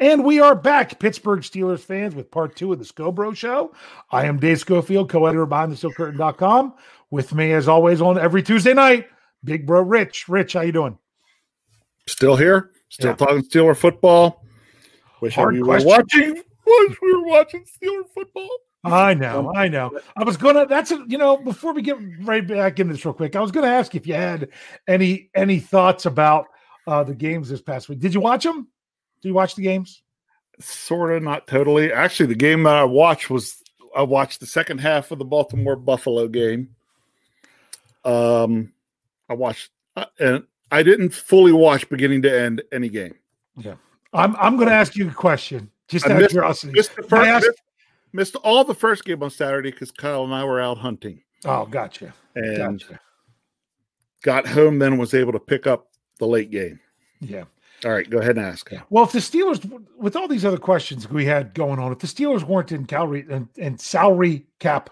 And we are back, Pittsburgh Steelers fans, with part two of the Scobro Show. I am Dave Schofield, co-editor behind the steelcurtain.com. With me, as always, on every Tuesday night, Big Bro Rich. Rich, how you doing? Still here, still yeah. talking Steeler football. Wish Hard we question. were watching. Wish we were watching Steeler football. I know, I know. I was gonna. That's a, you know. Before we get right back into this real quick, I was gonna ask if you had any any thoughts about uh the games this past week. Did you watch them? Do you watch the games? Sort of, not totally. Actually, the game that I watched was I watched the second half of the Baltimore Buffalo game. Um, I watched uh, and I didn't fully watch beginning to end any game. Yeah, I'm I'm going to ask you a question. Just out of curiosity, missed, first, ask, missed, missed, all the first game on Saturday because Kyle and I were out hunting. Oh, gotcha. And gotcha. got home, then was able to pick up the late game. Yeah. All right, go ahead and ask. Well, if the Steelers, with all these other questions we had going on, if the Steelers weren't in calorie and, and salary cap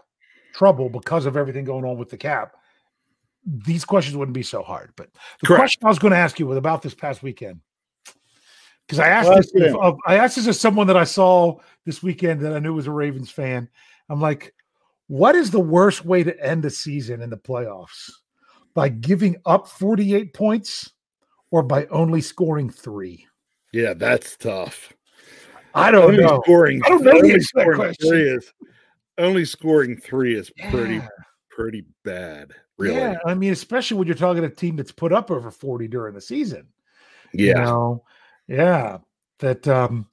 trouble because of everything going on with the cap, these questions wouldn't be so hard. But the Correct. question I was going to ask you was about this past weekend, because I asked well, this, if, uh, I asked this as someone that I saw this weekend that I knew was a Ravens fan. I'm like, what is the worst way to end a season in the playoffs? By giving up 48 points or by only scoring three? Yeah, that's tough. I don't only know. Scoring, I don't know only scoring three is only scoring three is yeah. pretty pretty bad. Really. Yeah, I mean, especially when you're talking a team that's put up over 40 during the season. Yeah. You know? Yeah. That um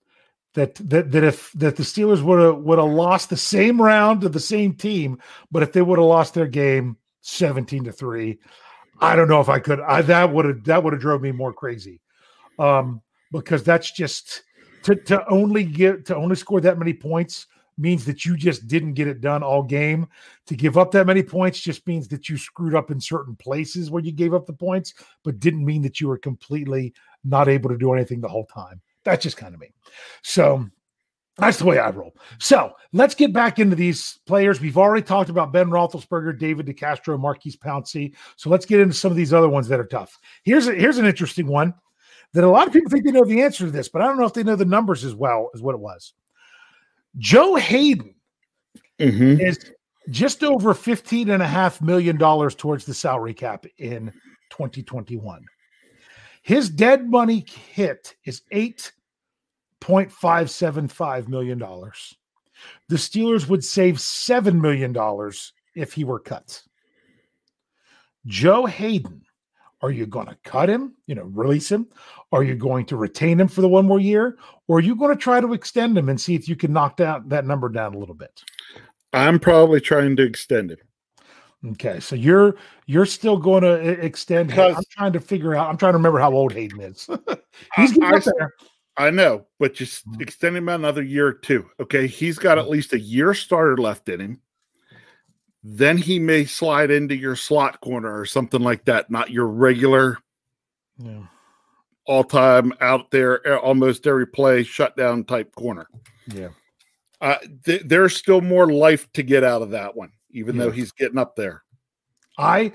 that that that if that the Steelers would have would have lost the same round to the same team, but if they would have lost their game 17 to 3, I don't know if I could. I that would have that would have drove me more crazy, um, because that's just to to only get to only score that many points means that you just didn't get it done all game. To give up that many points just means that you screwed up in certain places where you gave up the points, but didn't mean that you were completely not able to do anything the whole time. That's just kind of me. So that's the way I roll. So let's get back into these players. We've already talked about Ben Roethlisberger, David DeCastro, Maurkice Pouncey. So let's get into some of these other ones that are tough. Here's a, here's an interesting one that a lot of people think they know the answer to this, but I don't know if they know the numbers as well as what it was. Joe Haden mm-hmm. is just over fifteen and a half million dollars towards the salary cap in 2021. His dead money hit is eight $8.575 million. The Steelers would save $7 million if he were cut. Joe Haden, are you going to cut him, you know, release him? Are you going to retain him for the one more year? Or are you going to try to extend him and see if you can knock down that number down a little bit? I'm probably trying to extend him. Okay, so you're you're still going to extend. Him. I'm trying to figure out. I'm trying to remember how old Haden is. He's getting I, up there. I know, but just mm-hmm. extend him another year or two. Okay. He's got at mm-hmm. least a year starter left in him. Then he may slide into your slot corner or something like that, not your regular yeah. all time out there, almost every play shutdown type corner. Yeah. Uh, th- there's still more life to get out of that one, even yeah. though he's getting up there. I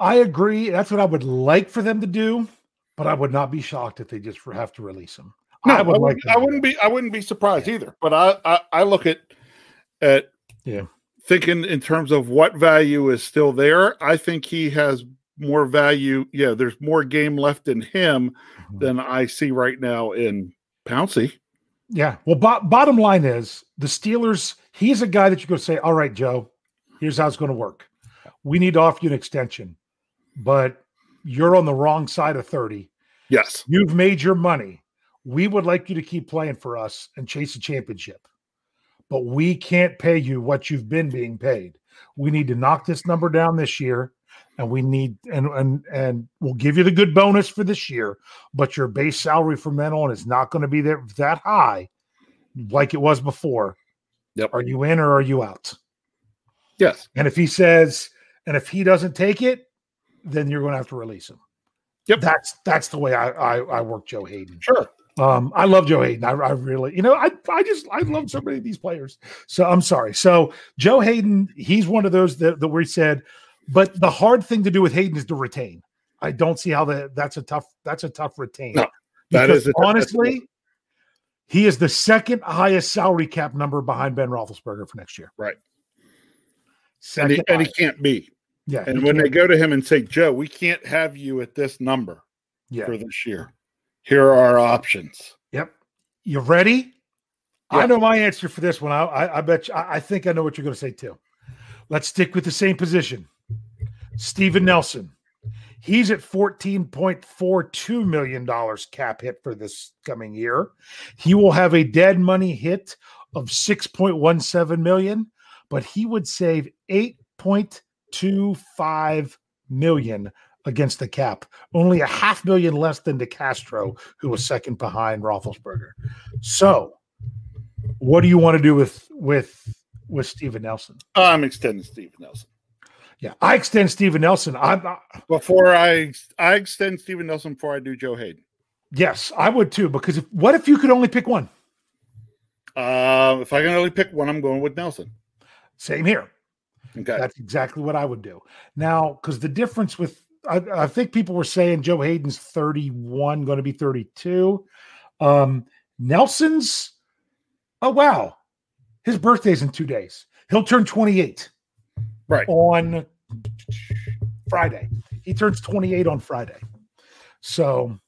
I agree. That's what I would like for them to do, but I would not be shocked if they just have to release him. No, I, would I, wouldn't, like I wouldn't be. I wouldn't be surprised either. But I, I, I look at at yeah, thinking in terms of what value is still there. I think he has more value. Yeah, there's more game left in him mm-hmm. than I see right now in Pouncey. Yeah. Well, bo- bottom line is the Steelers. He's a guy that you go say, "All right, Joe, here's how it's going to work. We need to offer you an extension, but you're on the wrong side of thirty. Yes, you've made your money we would like you to keep playing for us and chase a championship, but we can't pay you what you've been being paid. We need to knock this number down this year, and we need and and and we'll give you the good bonus for this year, but your base salary from then on is not going to be there that high like it was before. Yep. Are you in or are you out? Yes. And if he says, and if he doesn't take it, then you're going to have to release him. Yep. That's that's the way I I, I work Joe Haden. Sure. Um, I love Joe Haden. I, I, really, you know, I, I just, I love so many of these players. So I'm sorry. So Joe Haden, he's one of those that, that we said, but the hard thing to do with Haden is to retain. I don't see how that that's a tough, that's a tough retain. No, that is a, honestly, He is the second highest salary cap number behind Ben Roethlisberger for next year. Right. Second And he, and he can't be. yeah. And when they can't- go to him and say, Joe, we can't have you at this number yeah. for this year. Here are our options. Yep. You ready? I know my answer for this one. I, I, I bet you, I, I think I know what you're going to say too. Let's stick with the same position. Steven Nelson. He's at $14.42 million cap hit for this coming year. He will have a dead money hit of 6.17 million, but he would save 8.25 million against the cap, only a half million less than DeCastro, who was second behind Roethlisberger. So, what do you want to do with with with Steven Nelson? I'm extending Steve Nelson. Yeah, I extend Steven Nelson. I'm I, Before I I extend Steven Nelson before I do Joe Haden. yes, I would too. Because if, what if you could only pick one? Uh, if I can only pick one, I'm going with Nelson. Same here. Okay. That's exactly what I would do. Now, because the difference with I, I think people were saying Joe Haden's 31, going to be 32. Um, Nelson's, oh wow, his birthday's in two days. He'll turn 28 right. on Friday. He turns 28 on Friday. So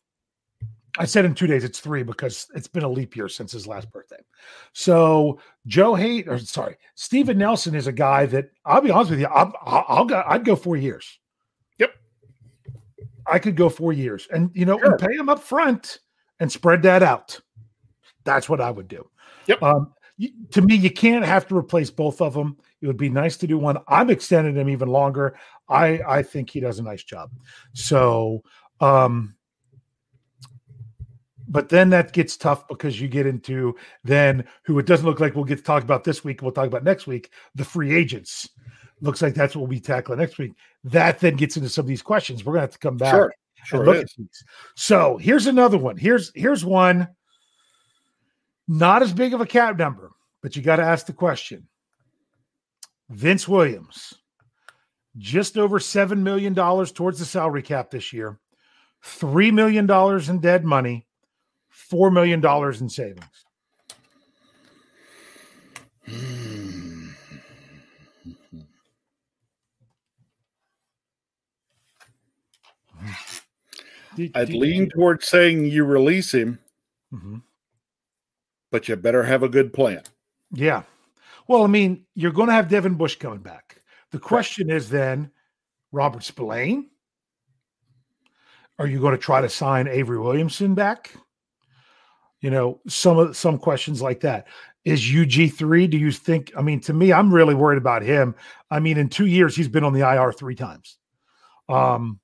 I said in two days, it's three because it's been a leap year since his last birthday. So Joe Haden, or sorry, Steven Nelson is a guy that I'll be honest with you, I'll, I'll, I'll go, I'd go four years. I could go four years and, you know, Sure. and pay him up front and spread that out. That's what I would do. Yep. Um, you, to me, you can't have to replace both of them. It would be nice to do one. I'm extending him even longer. I I think he does a nice job. So, um, but then that gets tough because you get into then who it doesn't look like we'll get to talk about this week. We'll talk about next week. The free agents looks like that's what we'll be tackling next week. That then gets into some of these questions. We're gonna have to come back Sure. and Sure. look at these. So here's another one. Here's here's one. Not as big of a cap number, but you got to ask the question. Vince Williams, just over seven million dollars towards the salary cap this year, three million dollars in dead money, four million dollars in savings. Hmm. Do- I'd do- lean towards saying you release him, Mhm. but you better have a good plan. Yeah. Well, I mean, you're going to have Devin Bush coming back. The question is then, Robert Spillane? Are you going to try to sign Avery Williamson back? You know, some of some questions like that. Is UG three? Do you think? I mean, to me, I'm really worried about him. I mean, in two years, he's been on the IR three times. Um,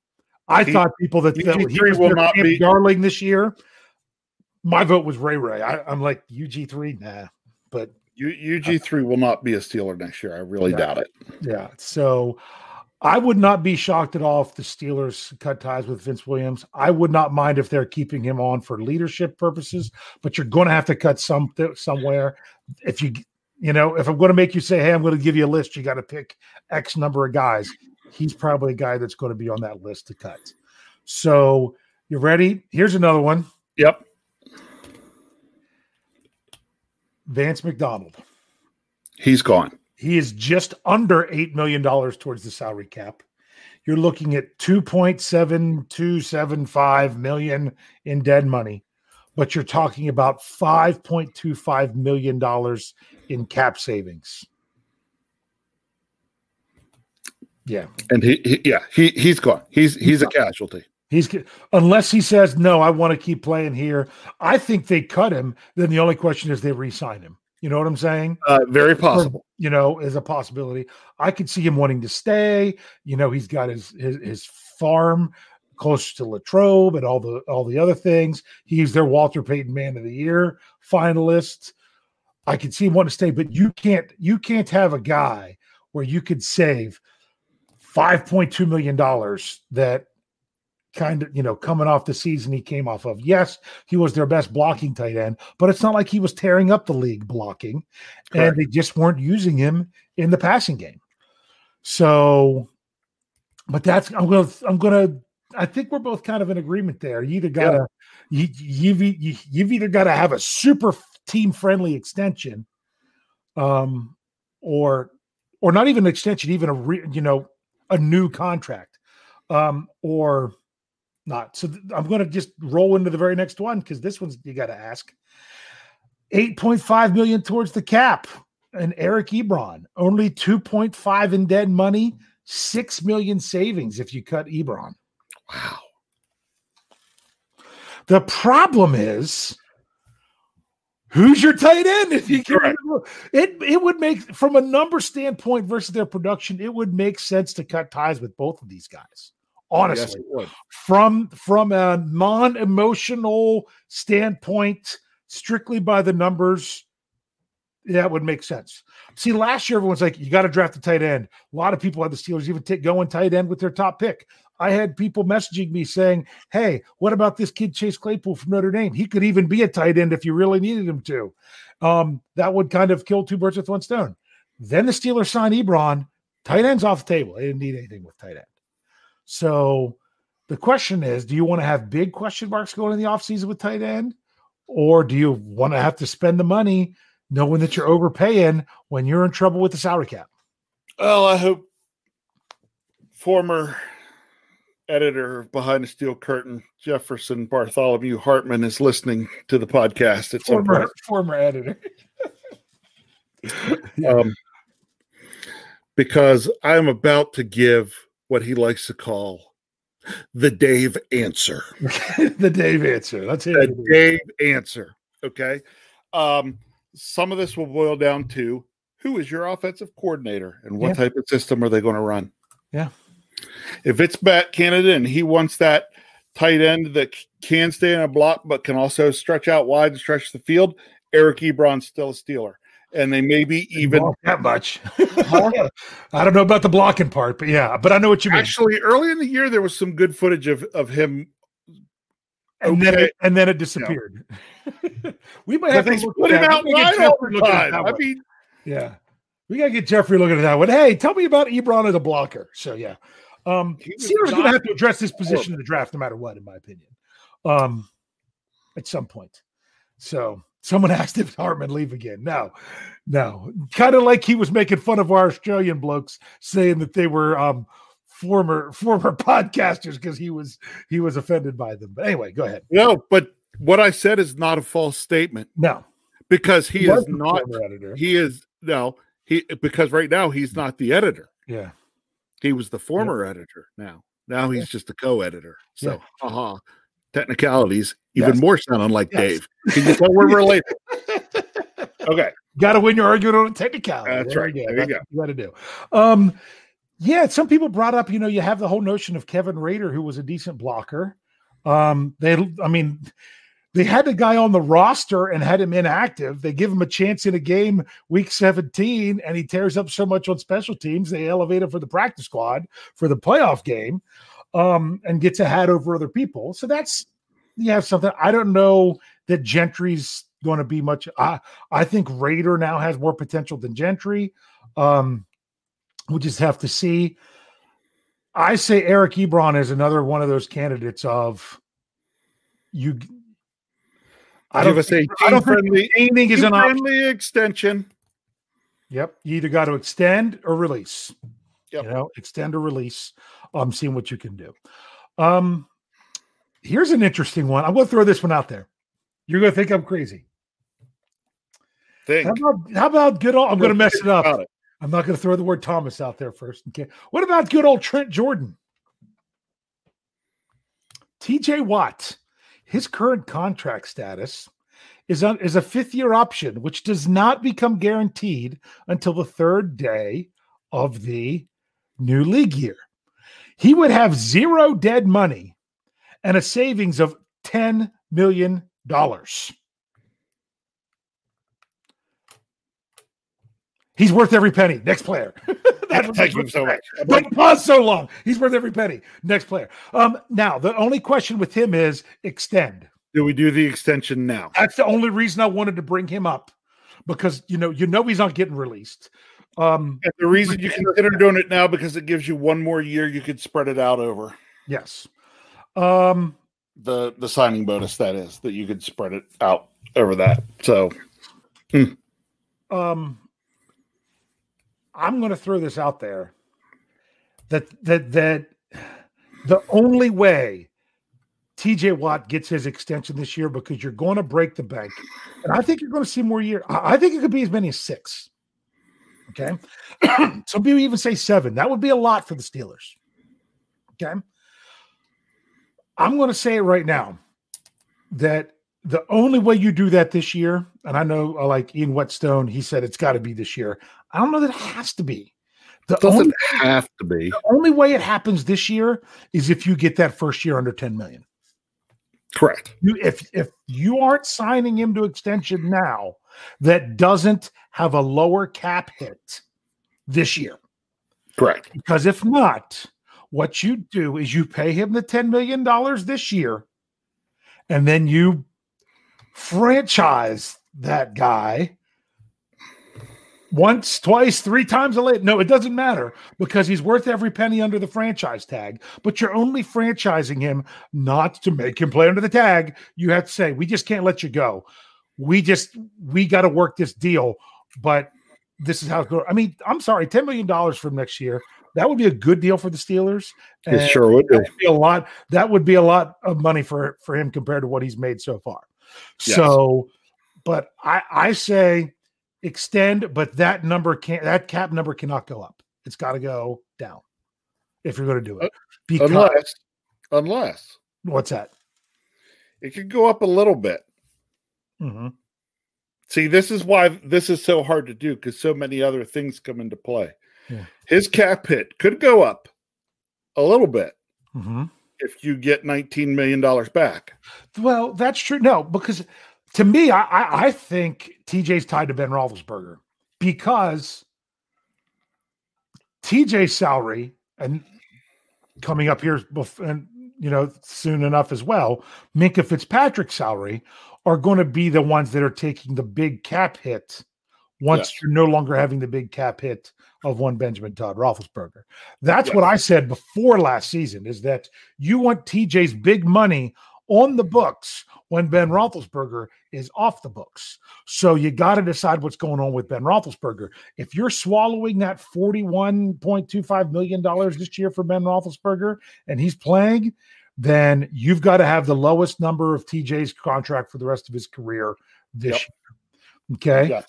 I He- thought people that, that he UG3 was will not be- darling this year. My vote was Ray Ray. I, I'm like UG three, nah. But U- UG3 will not be a Steeler next year. I really Yeah. doubt it. Yeah. So I would not be shocked at all if the Steelers cut ties with Vince Williams. I would not mind if they're keeping him on for leadership purposes, but you're going to have to cut some somewhere. If you, you know, if I'm going to make you say, hey, I'm going to give you a list, you got to pick X number of guys. He's probably a guy that's going to be on that list to cut. So you ready? Here's another one Yep. Vance McDonald. He's gone. He is just under $8 million towards the salary cap. You're looking at 2.7275 million in dead money, but you're talking about 5.25 million dollars in cap savings. Yeah. And he, he yeah, he he's gone. He's he's a casualty. He's unless he says no, I want to keep playing here. I think they cut him. Then the only question is they re-sign him. You know what I'm saying? Uh, very possible. you know, is a possibility. I could see him wanting to stay. You know, he's got his his, his farm close to Latrobe and all the all the other things. He's their Walter Payton Man of the Year finalist. I could see him wanting to stay, but you can't you can't have a guy where you could save five point two million dollars that kind of you know coming off the season he came off of. Yes, he was their best blocking tight end, but it's not like he was tearing up the league blocking Correct. and they just weren't using him in the passing game. So, but that's I'm gonna I'm gonna I think we're both kind of in agreement there. You either gotta you, you've you, you've either got to have a super team friendly extension, um, or or not even an extension, even a re, you know a new contract, um, or not. So th- I'm going to just roll into the very next one because this one's you got to ask. 8.5 million towards the cap and Eric Ebron. Only 2.5 in dead money, 6 million savings if you cut Ebron. Wow. The problem is who's your tight end if you Correct. it it would make from a number standpoint versus their production, it would make sense to cut ties with both of these guys. Honestly would. from from a non-emotional standpoint strictly by the numbers that would make sense see last year everyone's like you got to draft a tight end a lot of people had the steelers even take going tight end with their top pick i had people messaging me saying hey what about this kid chase claypool from notre dame? He could even be a tight end if you really needed him to. Um, that would kind of kill two birds with one stone. Then the steelers signed ebron tight ends off the table. They didn't need anything with tight end. So the question is, do you want to have big question marks going in the offseason with tight end? Or do you want to have to spend the money knowing that you're overpaying when you're in trouble with the salary cap? Well, I hope former editor behind the steel curtain, Jefferson Bartholomew Hartman, is listening to the podcast some Former, former editor. Um, because I'm about to give what he likes to call the Dave answer. the Dave answer. That's it. The. Dave answer. Okay. Um, some of this will boil down to who is your offensive coordinator and what Yeah. type of system are they going to run? Yeah. If it's Matt Canada and he wants that tight end that can stay in a block but can also stretch out wide and stretch the field, Eric Ebron's still a Steeler. And they maybe even that much. I don't know about the blocking part, but yeah, but I know what you mean. actually early in the year there was some good footage of, of him. and then it, and then it disappeared. we might have to put him out wide all the time. I one. mean, Yeah. We gotta get Jeffrey looking at that one. Hey, tell me about Ebron as a blocker. So yeah. Um He Steelers gonna have to address this position in the draft no matter what, in my opinion. Um at some point. So someone asked if Hartman leave again. No, no. Kind of like he was making fun of our Australian blokes, saying that they were um former former podcasters because he was he was offended by them. But anyway, go ahead. no, but what I said is not a false statement No, because he was is not editor. he is no he because right now he's not the editor. yeah. He was the former editor now. Now he's just a co-editor. So uh-huh. Technicalities even Yes. more sound unlike Yes. Dave. Can you tell we're related? Okay. Got to win your argument on a technicality. That's There right. you go. There you That's what You got to do. Um, yeah, some people brought up, you know, you have the whole notion of Kevin Rader, who was a decent blocker. Um, they, I mean, they had the guy on the roster and had him inactive. They give him a chance in a game week 17, and he tears up so much on special teams. They elevate him for the practice squad for the playoff game um, and gets a hat over other people. So that's, you have something. I don't know that Gentry's going to be much. I, I think Rader now has more potential than Gentry. Um, we'll just have to see. I say Eric Ebron is another one of those candidates of you. I don't, a I don't think friendly, anything is an option. friendly extension. Yep. You either got to extend or release. Yep. You know, extend or release. I'm um, seeing what you can do. Um, here's an interesting one. I'm going to throw this one out there. You're going to think I'm crazy. Think. How about, how about good old? I'm going to mess it up. It. I'm not going to throw the word Thomas out there first. Okay. What about good old Trent Jordan? TJ Watt, his current contract status is, on, is a fifth year option, which does not become guaranteed until the third day of the new league year. He would have zero dead money and a savings of $10 million. He's worth every penny. Next player. That's what Thank you so much. Don't pause so long. He's worth every penny. Next player. Um, now the only question with him is extend. Do we do the extension now? That's the only reason I wanted to bring him up because you know you know he's not getting released. Um, And the reason you consider doing it now because it gives you one more year you could spread it out over yes. Um, the the signing bonus that is that you could spread it out over that. So Hmm. Um, I'm going to throw this out there that that that the only way TJ Watt gets his extension this year because you're going to break the bank, and I think you're going to see more year. I think it could be as many as six. Okay, some people even say seven. That would be a lot for the Steelers. Okay, I'm going to say it right now that the only way you do that this year, and I know uh, like Ian Whetstone, he said it's got to be this year. I don't know that it has to be. The doesn't only, have to be. The only way it happens this year is if you get that first year under 10 million. Correct. You, if if you aren't signing him to extension now, that doesn't have a lower cap hit this year. Correct. Because if not, what you do is you pay him the $10 million this year, and then you franchise that guy once, twice, three times a late. No, it doesn't matter because he's worth every penny under the franchise tag. But you're only franchising him not to make him play under the tag. You have to say, we just can't let you go. We just we got to work this deal. But this is how it's going. I mean, I'm sorry, $10 million from next year. That would be a good deal for the Steelers. It sure would, would be a lot. That would be a lot of money for for him compared to what he's made so far. Yes. So, but I I say extend, but that number can't that cap number cannot go up. It's got to go down if you're going to do it. Uh, because, unless, unless what's that? It could go up a little bit. Mm-hmm. See, this is why this is so hard to do because so many other things come into play. Yeah. His cap hit could go up a little bit mm-hmm. If you get $19 million back. Well, that's true. No, because to me, I, I, I think TJ's tied to Ben Roethlisberger because TJ's salary and coming up here and you know soon enough as well, Minkah Fitzpatrick's salary are going to be the ones that are taking the big cap hit once you're no longer having the big cap hit of one Benjamin Todd Roethlisberger. That's what I said before last season is that you want TJ's big money on the books when Ben Roethlisberger is off the books. So you got to decide what's going on with Ben Roethlisberger. If you're swallowing that $41.25 million this year for Ben Roethlisberger and he's playing, then you've got to have the lowest number of TJ's contract for the rest of his career this yep. year. Okay.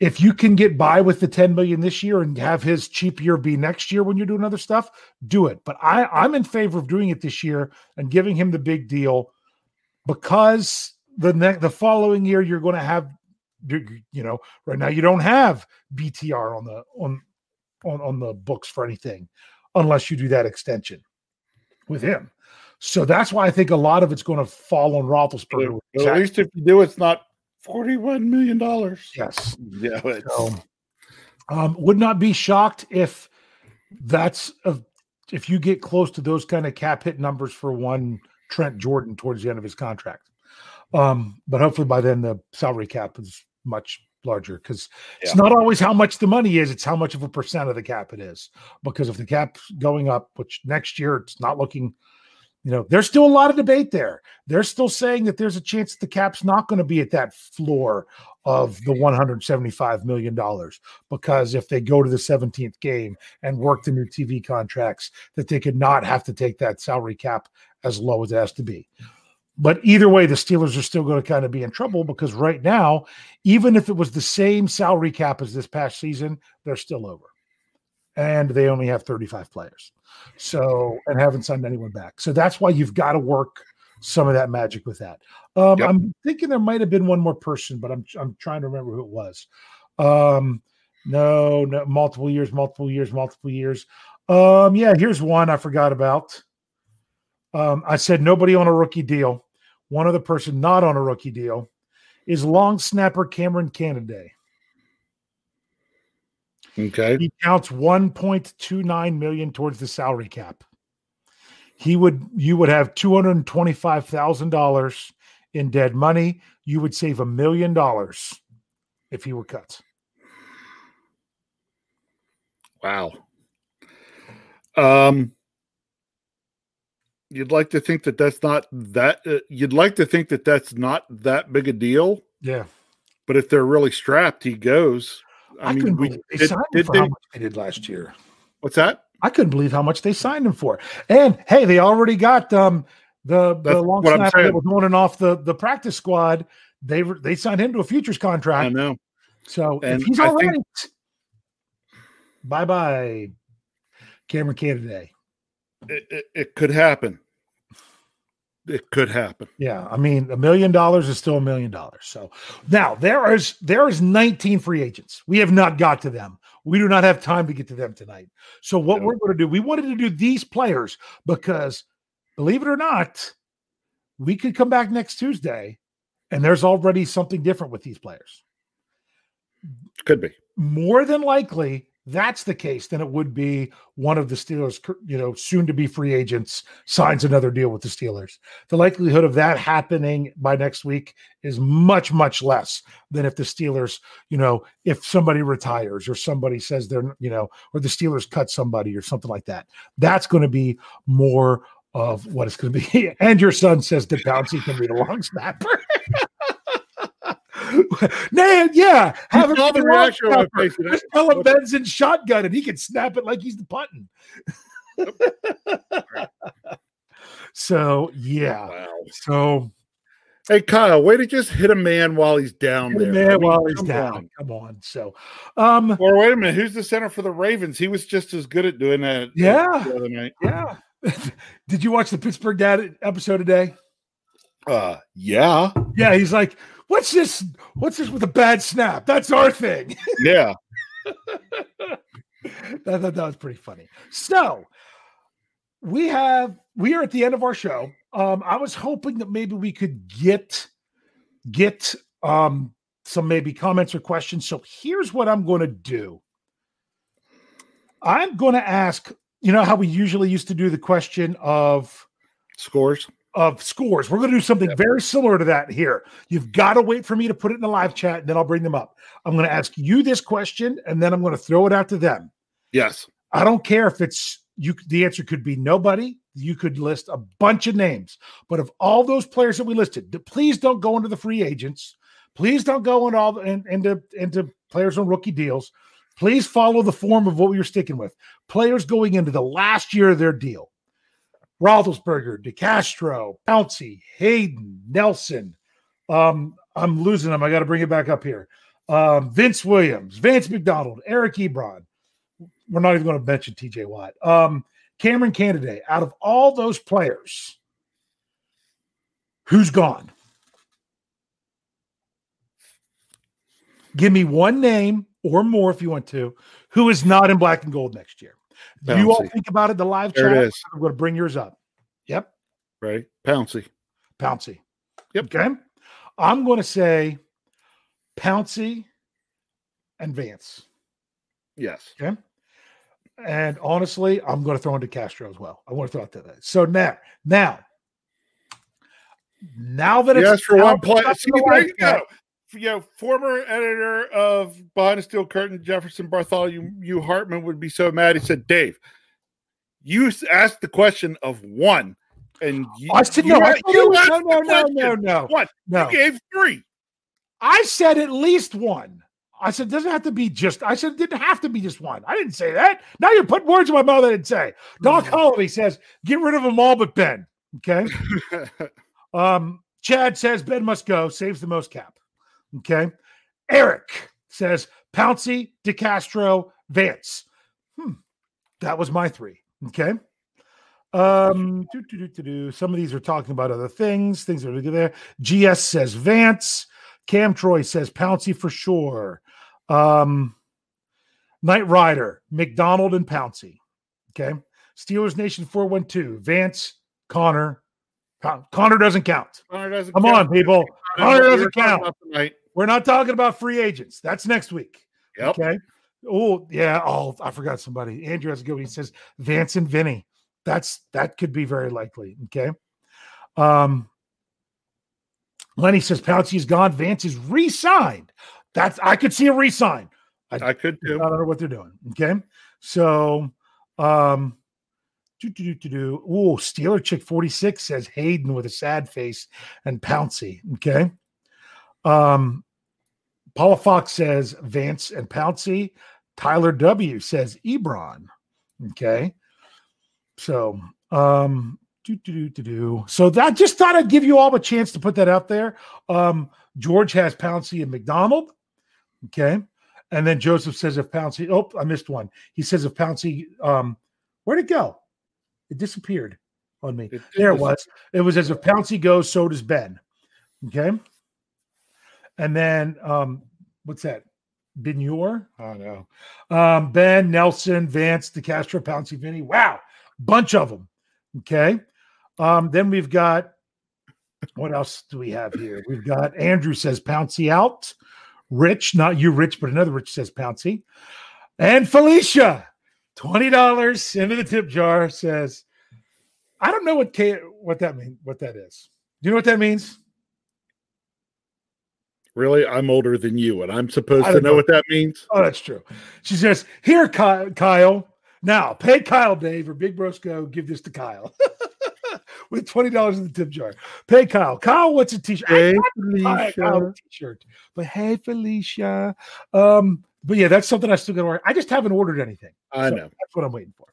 If you can get by with the 10 million this year and have his cheap year be next year when you're doing other stuff, do it. But I, I'm in favor of doing it this year and giving him the big deal because the next the following year you're going to have you know right now you don't have BTR on the on on on the books for anything unless you do that extension with him. So that's why I think a lot of it's going to fall on Roethlisberger. At least if you do, it's not forty-one million dollars. Yes. Yeah. So, um, would not be shocked if that's a, if you get close to those kind of cap hit numbers for one Trent Jordan towards the end of his contract. Um, but hopefully by then the salary cap is much larger because yeah. it's not always how much the money is, it's how much of a percent of the cap it is. Because if the cap's going up, which next year it's not looking, you know, there's still a lot of debate there. They're still saying that there's a chance that the cap's not going to be at that floor of the 175 million dollars because if they go to the 17th game and work the new TV contracts that they could not have to take that salary cap as low as it has to be. But either way, the Steelers are still going to kind of be in trouble because right now, even if it was the same salary cap as this past season, they're still over. And they only have 35 players. So, and haven't signed anyone back. So that's why you've got to work some of that magic with that. Um, yep. I'm thinking there might have been one more person, but I'm I'm trying to remember who it was. Um, no, no, multiple years, multiple years, multiple years. Um, yeah, here's one I forgot about. Um, I said nobody on a rookie deal. One other person not on a rookie deal is long snapper Kameron Canaday. Okay. He counts 1.29 million towards the salary cap. He would you would have $225,000 in dead money. You would save a million dollars if he were cut. Wow. Um you'd like to think that that's not that uh, you'd like to think that that's not that big a deal yeah But if they're really strapped, he goes. I, I, mean, couldn't we believe they did, signed him did for they, how much they did last year. what's that? I couldn't believe how much they signed him for. And hey, they already got um the the long snapper that was on and off the the practice squad. They were- they signed him to a futures contract. I know. So And if he's I all right, think- bye bye, Kameron Canaday. It, it, it could happen. It could happen. Yeah, I mean, a million dollars is still a million dollars. So now there is there is 19 free agents. We have not got to them. We do not have time to get to them tonight. So what No. we're going to do, we wanted to do these players because, believe it or not, we could come back next Tuesday, and there's already something different with these players. Could be. More than likely, that's the case. Then it would be one of the Steelers, you know, soon to be free agents signs another deal with the Steelers the likelihood of that happening by next week is much much less than if the Steelers, you know, if somebody retires or somebody says they're, you know, or the Steelers cut somebody or something like that. That's going to be more of what it's going to be. And your son says that Bouncy can be the long snapper. Man, yeah, have him the reaction on my face, and Just tell him Ben's in shotgun and he can snap it like he's the punting. so yeah. Wow. So Hey Kyle, way to just hit a man while he's down there. man, I mean, while he's come down. on. Come on. So um Or wait a minute, who's the center for the Ravens? He was just as good at doing that. Yeah. the other night. yeah. Did you watch the Pittsburgh Dad episode today? Uh, yeah, Yeah, he's like, What's this? What's this with a bad snap? That's our thing. yeah. I thought that was pretty funny. So we have we are at the end of our show. Um, I was hoping that maybe we could get get um some maybe comments or questions. So here's what I'm going to do. I'm going to ask, you know how we usually used to do the question of Scores. Of scores. We're going to do something very similar to that here. You've got to wait for me to put it in the live chat, and then I'll bring them up. I'm going to ask you this question, and then I'm going to throw it out to them. Yes. I don't care if it's you. The answer could be nobody. You could list a bunch of names, but of all those players that we listed, please don't go into the free agents. Please don't go into all in, into into players on rookie deals. Please follow the form of what we were sticking with. Players going into the last year of their deal. Roethlisberger, DeCastro, Pouncey, Haden, Nelson. Um, I'm losing them. I got to bring it back up here. Um, Vince Williams, Vance McDonald, Eric Ebron. We're not even going to mention TJ Watt. Um, Kameron Canaday. Out of all those players, who's gone? Give me one name or more if you want to, who is not in black and gold next year. You all think about it. The live There chat. I'm going to bring yours up. Yep, Right. Pouncey. Pouncey. Yep. Okay. I'm going to say Pouncey and Vance. Yes. Okay. And honestly, I'm going to throw into Castro as well. I want to throw out that. So now, now, now that it's Yes, for one play. See, there you go. You know, former editor of Behind the Steel Curtain, Jefferson Bartholomew you Hartman would be so mad. He said, Dave, you asked the question of one. And you, I said you, no. I you asked no, no, no, no, no, What? no. You gave three. I said at least one. I said it doesn't have to be just. I said it didn't have to be just one. I didn't say that. Now you're putting words in my mouth. I didn't say. Doc Holloway says get rid of them all but Ben. Okay. Um, Chad says Ben must go. Saves the most cap. Okay. Eric says Pouncey, DeCastro, Vance. Hmm. That was my three. Okay. Um, some of these are talking about other things. Things that are there. GS says Vance. Cam Troy says Pouncey for sure. Um, Knight Rider, McDonald, and Pouncey. Okay. Steelers Nation 412. Vance, Connor. Con- Connor doesn't count. Connor doesn't Come count. on, people. What Connor doesn't count. tonight. We're not talking about free agents. That's next week. Yep. Okay. Oh, yeah. Oh, I forgot somebody. Andrew has to go. He says Vance and Vinny. That's that could be very likely. Okay. Um Lenny says Pouncey's gone. Vance is re-signed. That's I could see a re-sign. I could do. I don't know what they're doing. Okay. So um do do do do. Oh, Steeler Chick 46 says Haden with a sad face and Pouncey. Okay. Um Paula Fox says Vance and Pouncey. Tyler W says Ebron. Okay. So, um, do, do, do, do, do. So that just thought I'd give you all a chance to put that out there. Um, George has Pouncey and McDonald. Okay. And then Joseph says if Pouncey, oh, I missed one. He says if Pouncey, um, where'd it go? It disappeared on me. It there it was. It was as if Pouncey goes, so does Ben. Okay. And then um, what's that? Benure? Oh no. Um, Ben, Nelson, Vance, DeCastro, Pouncey, Vinny. Wow, bunch of them. Okay. Um, then we've got what else do we have here? We've got Andrew says Pouncey out. Rich, not you, Rich, but another Rich says Pouncey. And Felicia, $20 into the tip jar says, I don't know what K what that means, what that is. Do you know what that means? Really? I'm older than you, and I'm supposed to know, know, what that means? Oh, that's true. She says, Here, Kyle. Now, pay Kyle, Dave, or Big Brosco, give this to Kyle. With $20 in the tip jar. Pay Kyle. Kyle, what's a t-shirt? Hey, Felicia. Kyle t-shirt. But hey, Felicia. Um, but yeah, that's something I still got to order. I just haven't ordered anything. I so know. That's what I'm waiting for.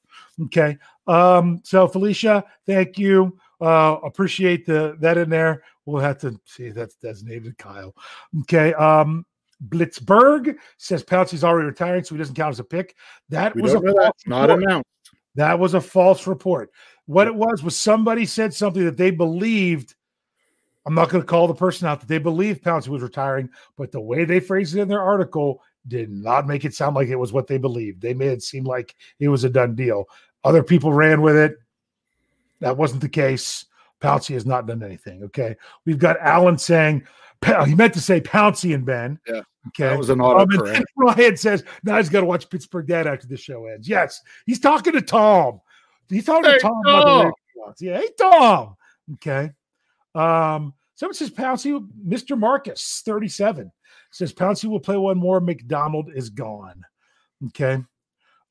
Okay. Um, so Felicia, thank you. Uh, appreciate the that in there. We'll have to see that's designated Kyle. Okay. Um, Blitzberg says Pouncey's already retiring, so he doesn't count as a pick. That we was a that. not announced. That was a false report. What it was was somebody said something that they believed. I'm not going to call the person out that they believed Pouncey was retiring, but the way they phrased it in their article did not make it sound like it was what they believed. They made it seem like it was a done deal. Other people ran with it. That wasn't the case. Pouncey has not done anything. Okay. We've got Alan saying, he meant to say Pouncey and Ben. Yeah. Okay. That was an auto um, Ryan says, now he's got to watch Pittsburgh Dad after the show ends. Yes. He's talking to Tom. He's talking hey, to Tom, Tom. Yeah. Hey, Tom. Okay. Um, someone says Pouncey, Mr. Marcus, 37, says Pouncey will play one more. McDonald is gone. Okay.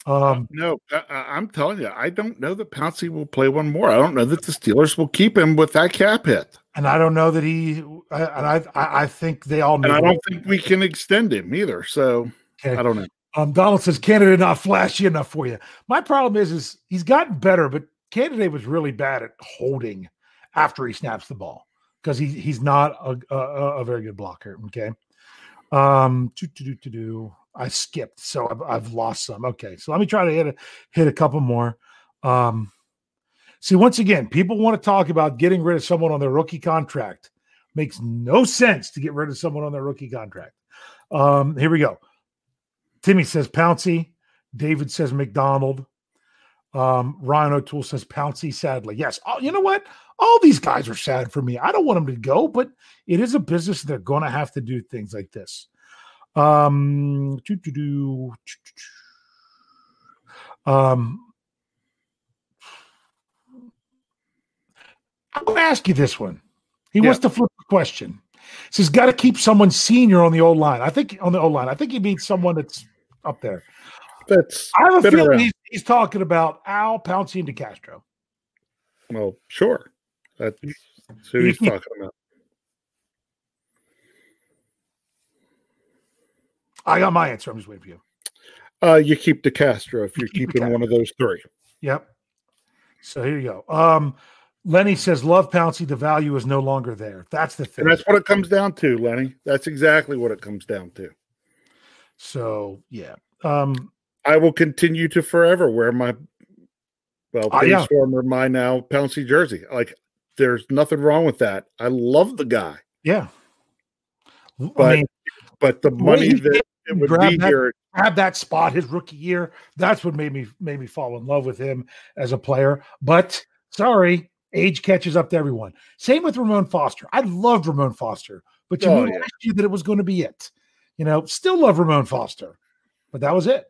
Um, no, I, am telling you, I don't know that Pouncey will play one more. I don't know that the Steelers will keep him with that cap hit. And I don't know that he. I, and I, I, think they all. Know And I don't think we can extend him either. So okay. I don't know. Um, Donald says Canaday not flashy enough for you. My problem is, is he's gotten better, but Canaday was really bad at holding after he snaps the ball because he he's not a, a, a very good blocker. Okay. Um, to do to do. I skipped, so I've, I've, lost some. Okay, so let me try to hit a hit a couple more. Um, see, once again, people want to talk about getting rid of someone on their rookie contract. Makes no sense to get rid of someone on their rookie contract. Um, here we go. Timmy says Pouncey. David says McDonald. Um, Ryan O'Toole says Pouncey. Sadly, yes. Oh, you know what? All these guys are sad for me. I don't want them to go, but it is a business. They're going to have to do things like this. Um, um, I'm going to ask you this one. He yeah. wants to flip the question. He says, got to keep someone senior on the old line. I think on the old line. I think he means someone that's up there. That's I have a feeling he's, he's, talking about Al Pouncey and DeCastro. Well, sure. That's who he's talking about. I got my answer. I'm just waiting for you. Uh, you keep DeCastro if you you're keeping one of those three. Yep. So here you go. Um, Lenny says, "Love Pouncey. The value is no longer there. That's the thing. And that's what it comes down to, Lenny. That's exactly what it comes down to. So yeah, um, I will continue to forever wear my well, uh, yeah. former my now Pouncey jersey. Like, there's nothing wrong with that. I love the guy. Yeah, but I mean, but the money that it would be that. Grab that spot his rookie year. That's what made me made me fall in love with him as a player. But sorry, age catches up to everyone. Same with Ramon Foster. I loved Ramon Foster, but you oh, knew yeah. last year that it was going to be it. You know, still love Ramon Foster, but that was it.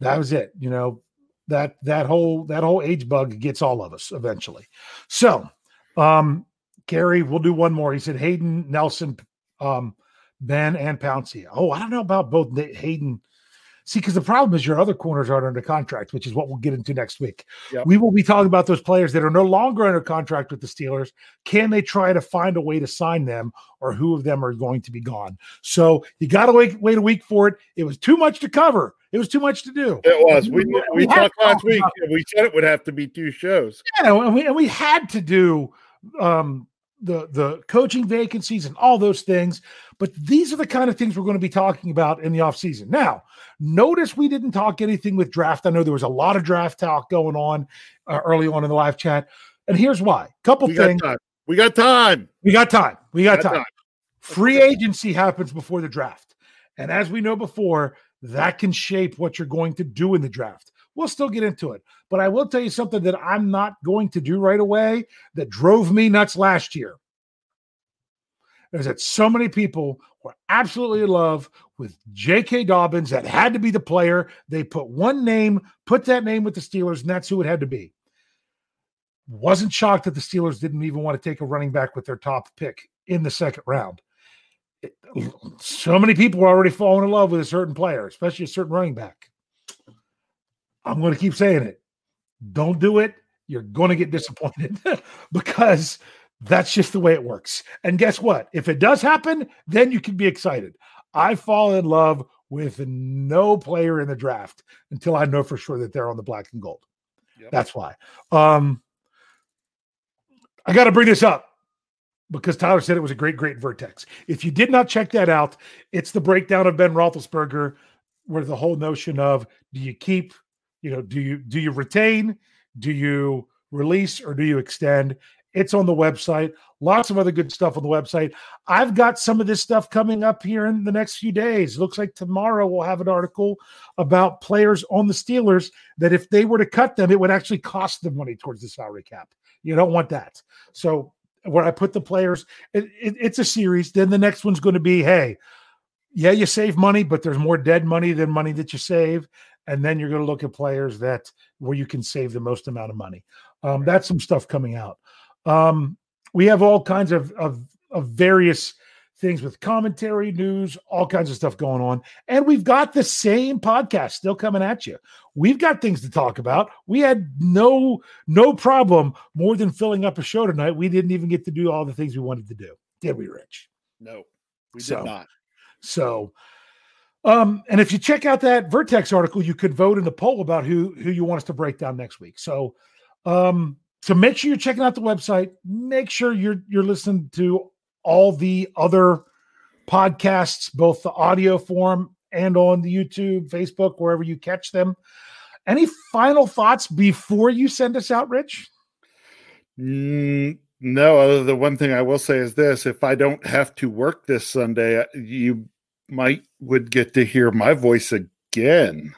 That was it. You know, that that whole that whole age bug gets all of us eventually. So, um, Gary, we'll do one more. He said Haden Nelson, um, Ben and Pouncey. Oh, I don't know about both Haden. See, because the problem is your other corners aren't under contract, which is what we'll get into next week. Yep. We will be talking about those players that are no longer under contract with the Steelers. Can they try to find a way to sign them, or who of them are going to be gone? So you got to wait wait a week for it. It was too much to cover. It was too much to do. It was. We we, We talked last week. We said it would have to be two shows. Yeah, and we, and we had to do um, the the coaching vacancies and all those things. But these are the kind of things we're going to be talking about in the offseason. Now, notice we didn't talk anything with draft. I know there was a lot of draft talk going on uh, early on in the live chat, and here's why. Couple We got things. time. We got time. We got time. We got Got time. time. Free agency happens before the draft. And as we know before, that can shape what you're going to do in the draft. We'll still get into it. But I will tell you something that I'm not going to do right away that drove me nuts last year. Is that so many people were absolutely in love with J.K. Dobbins that had to be the player. They put one name, put that name with the Steelers, and that's who it had to be. Wasn't shocked that the Steelers didn't even want to take a running back with their top pick in the second round. It- so many people were already falling in love with a certain player, especially a certain running back. I'm going to keep saying it. Don't do it. You're going to get disappointed because that's just the way it works. And guess what? If it does happen, then you can be excited. I fall in love with no player in the draft until I know for sure that they're on the black and gold. Yep. That's why. Um, I got to bring this up because Tyler said it was a great, great vertex. If you did not check that out, it's the breakdown of Ben Roethlisberger, where the whole notion of do you keep, you know, do you do you retain, do you release, or do you extend? It's on the website. Lots of other good stuff on the website. I've got some of this stuff coming up here in the next few days. Looks like tomorrow we'll have an article about players on the Steelers that if they were to cut them, it would actually cost them money towards the salary cap. You don't want that. So where I put the players, it, it- it's a series. Then the next one's going to be, hey, yeah, you save money, but there's more dead money than money that you save. And then you're going to look at players that where you can save the most amount of money. Um, that's some stuff coming out. Um, we have all kinds of, of of various things with commentary, news, all kinds of stuff going on, and we've got the same podcast still coming at you. We've got things to talk about. We had no no problem more than filling up a show tonight. We didn't even get to do all the things we wanted to do, did we, Rich? No, we So, did not. So, um, and if you check out that Vertex article, you could vote in the poll about who who you want us to break down next week. So, um, so make sure you're checking out the website. Make sure you're you're listening to all the other podcasts, both the audio form and on the YouTube, Facebook, wherever you catch them. Any final thoughts before you send us out, Rich? Mm, no, other the one thing I will say is this: if I don't have to work this Sunday, uh, you might would get to hear my voice again.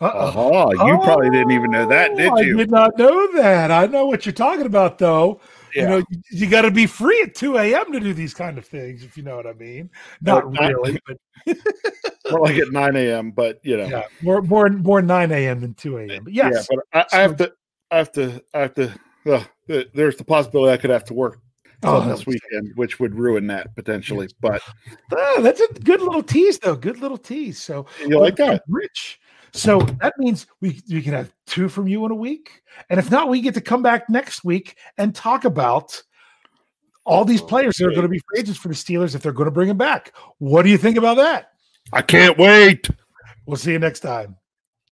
Uh-oh. Aha! You probably didn't even know that, did Oh, you? I did not know that. I know what you're talking about, though. You know, you, you got to be free at 2 a.m. to do these kind of things, if you know what I mean. Not not- really, but More like at 9 a.m., but you know, yeah, more more more 9 a.m. than 2 a.m. But yes, yeah. But I, I have to, I have to, I have to. Uh, there's the possibility I could have to work Oh, this weekend, which would ruin that potentially. But Oh, that's a good little tease, though. Good little tease. So you like that? Rich. So that means we we can have two from you in a week, and if not, we get to come back next week and talk about all these oh, players that are going to be free agents for the Steelers if they're going to bring them back. What do you think about that? I can't wait. We'll see you next time.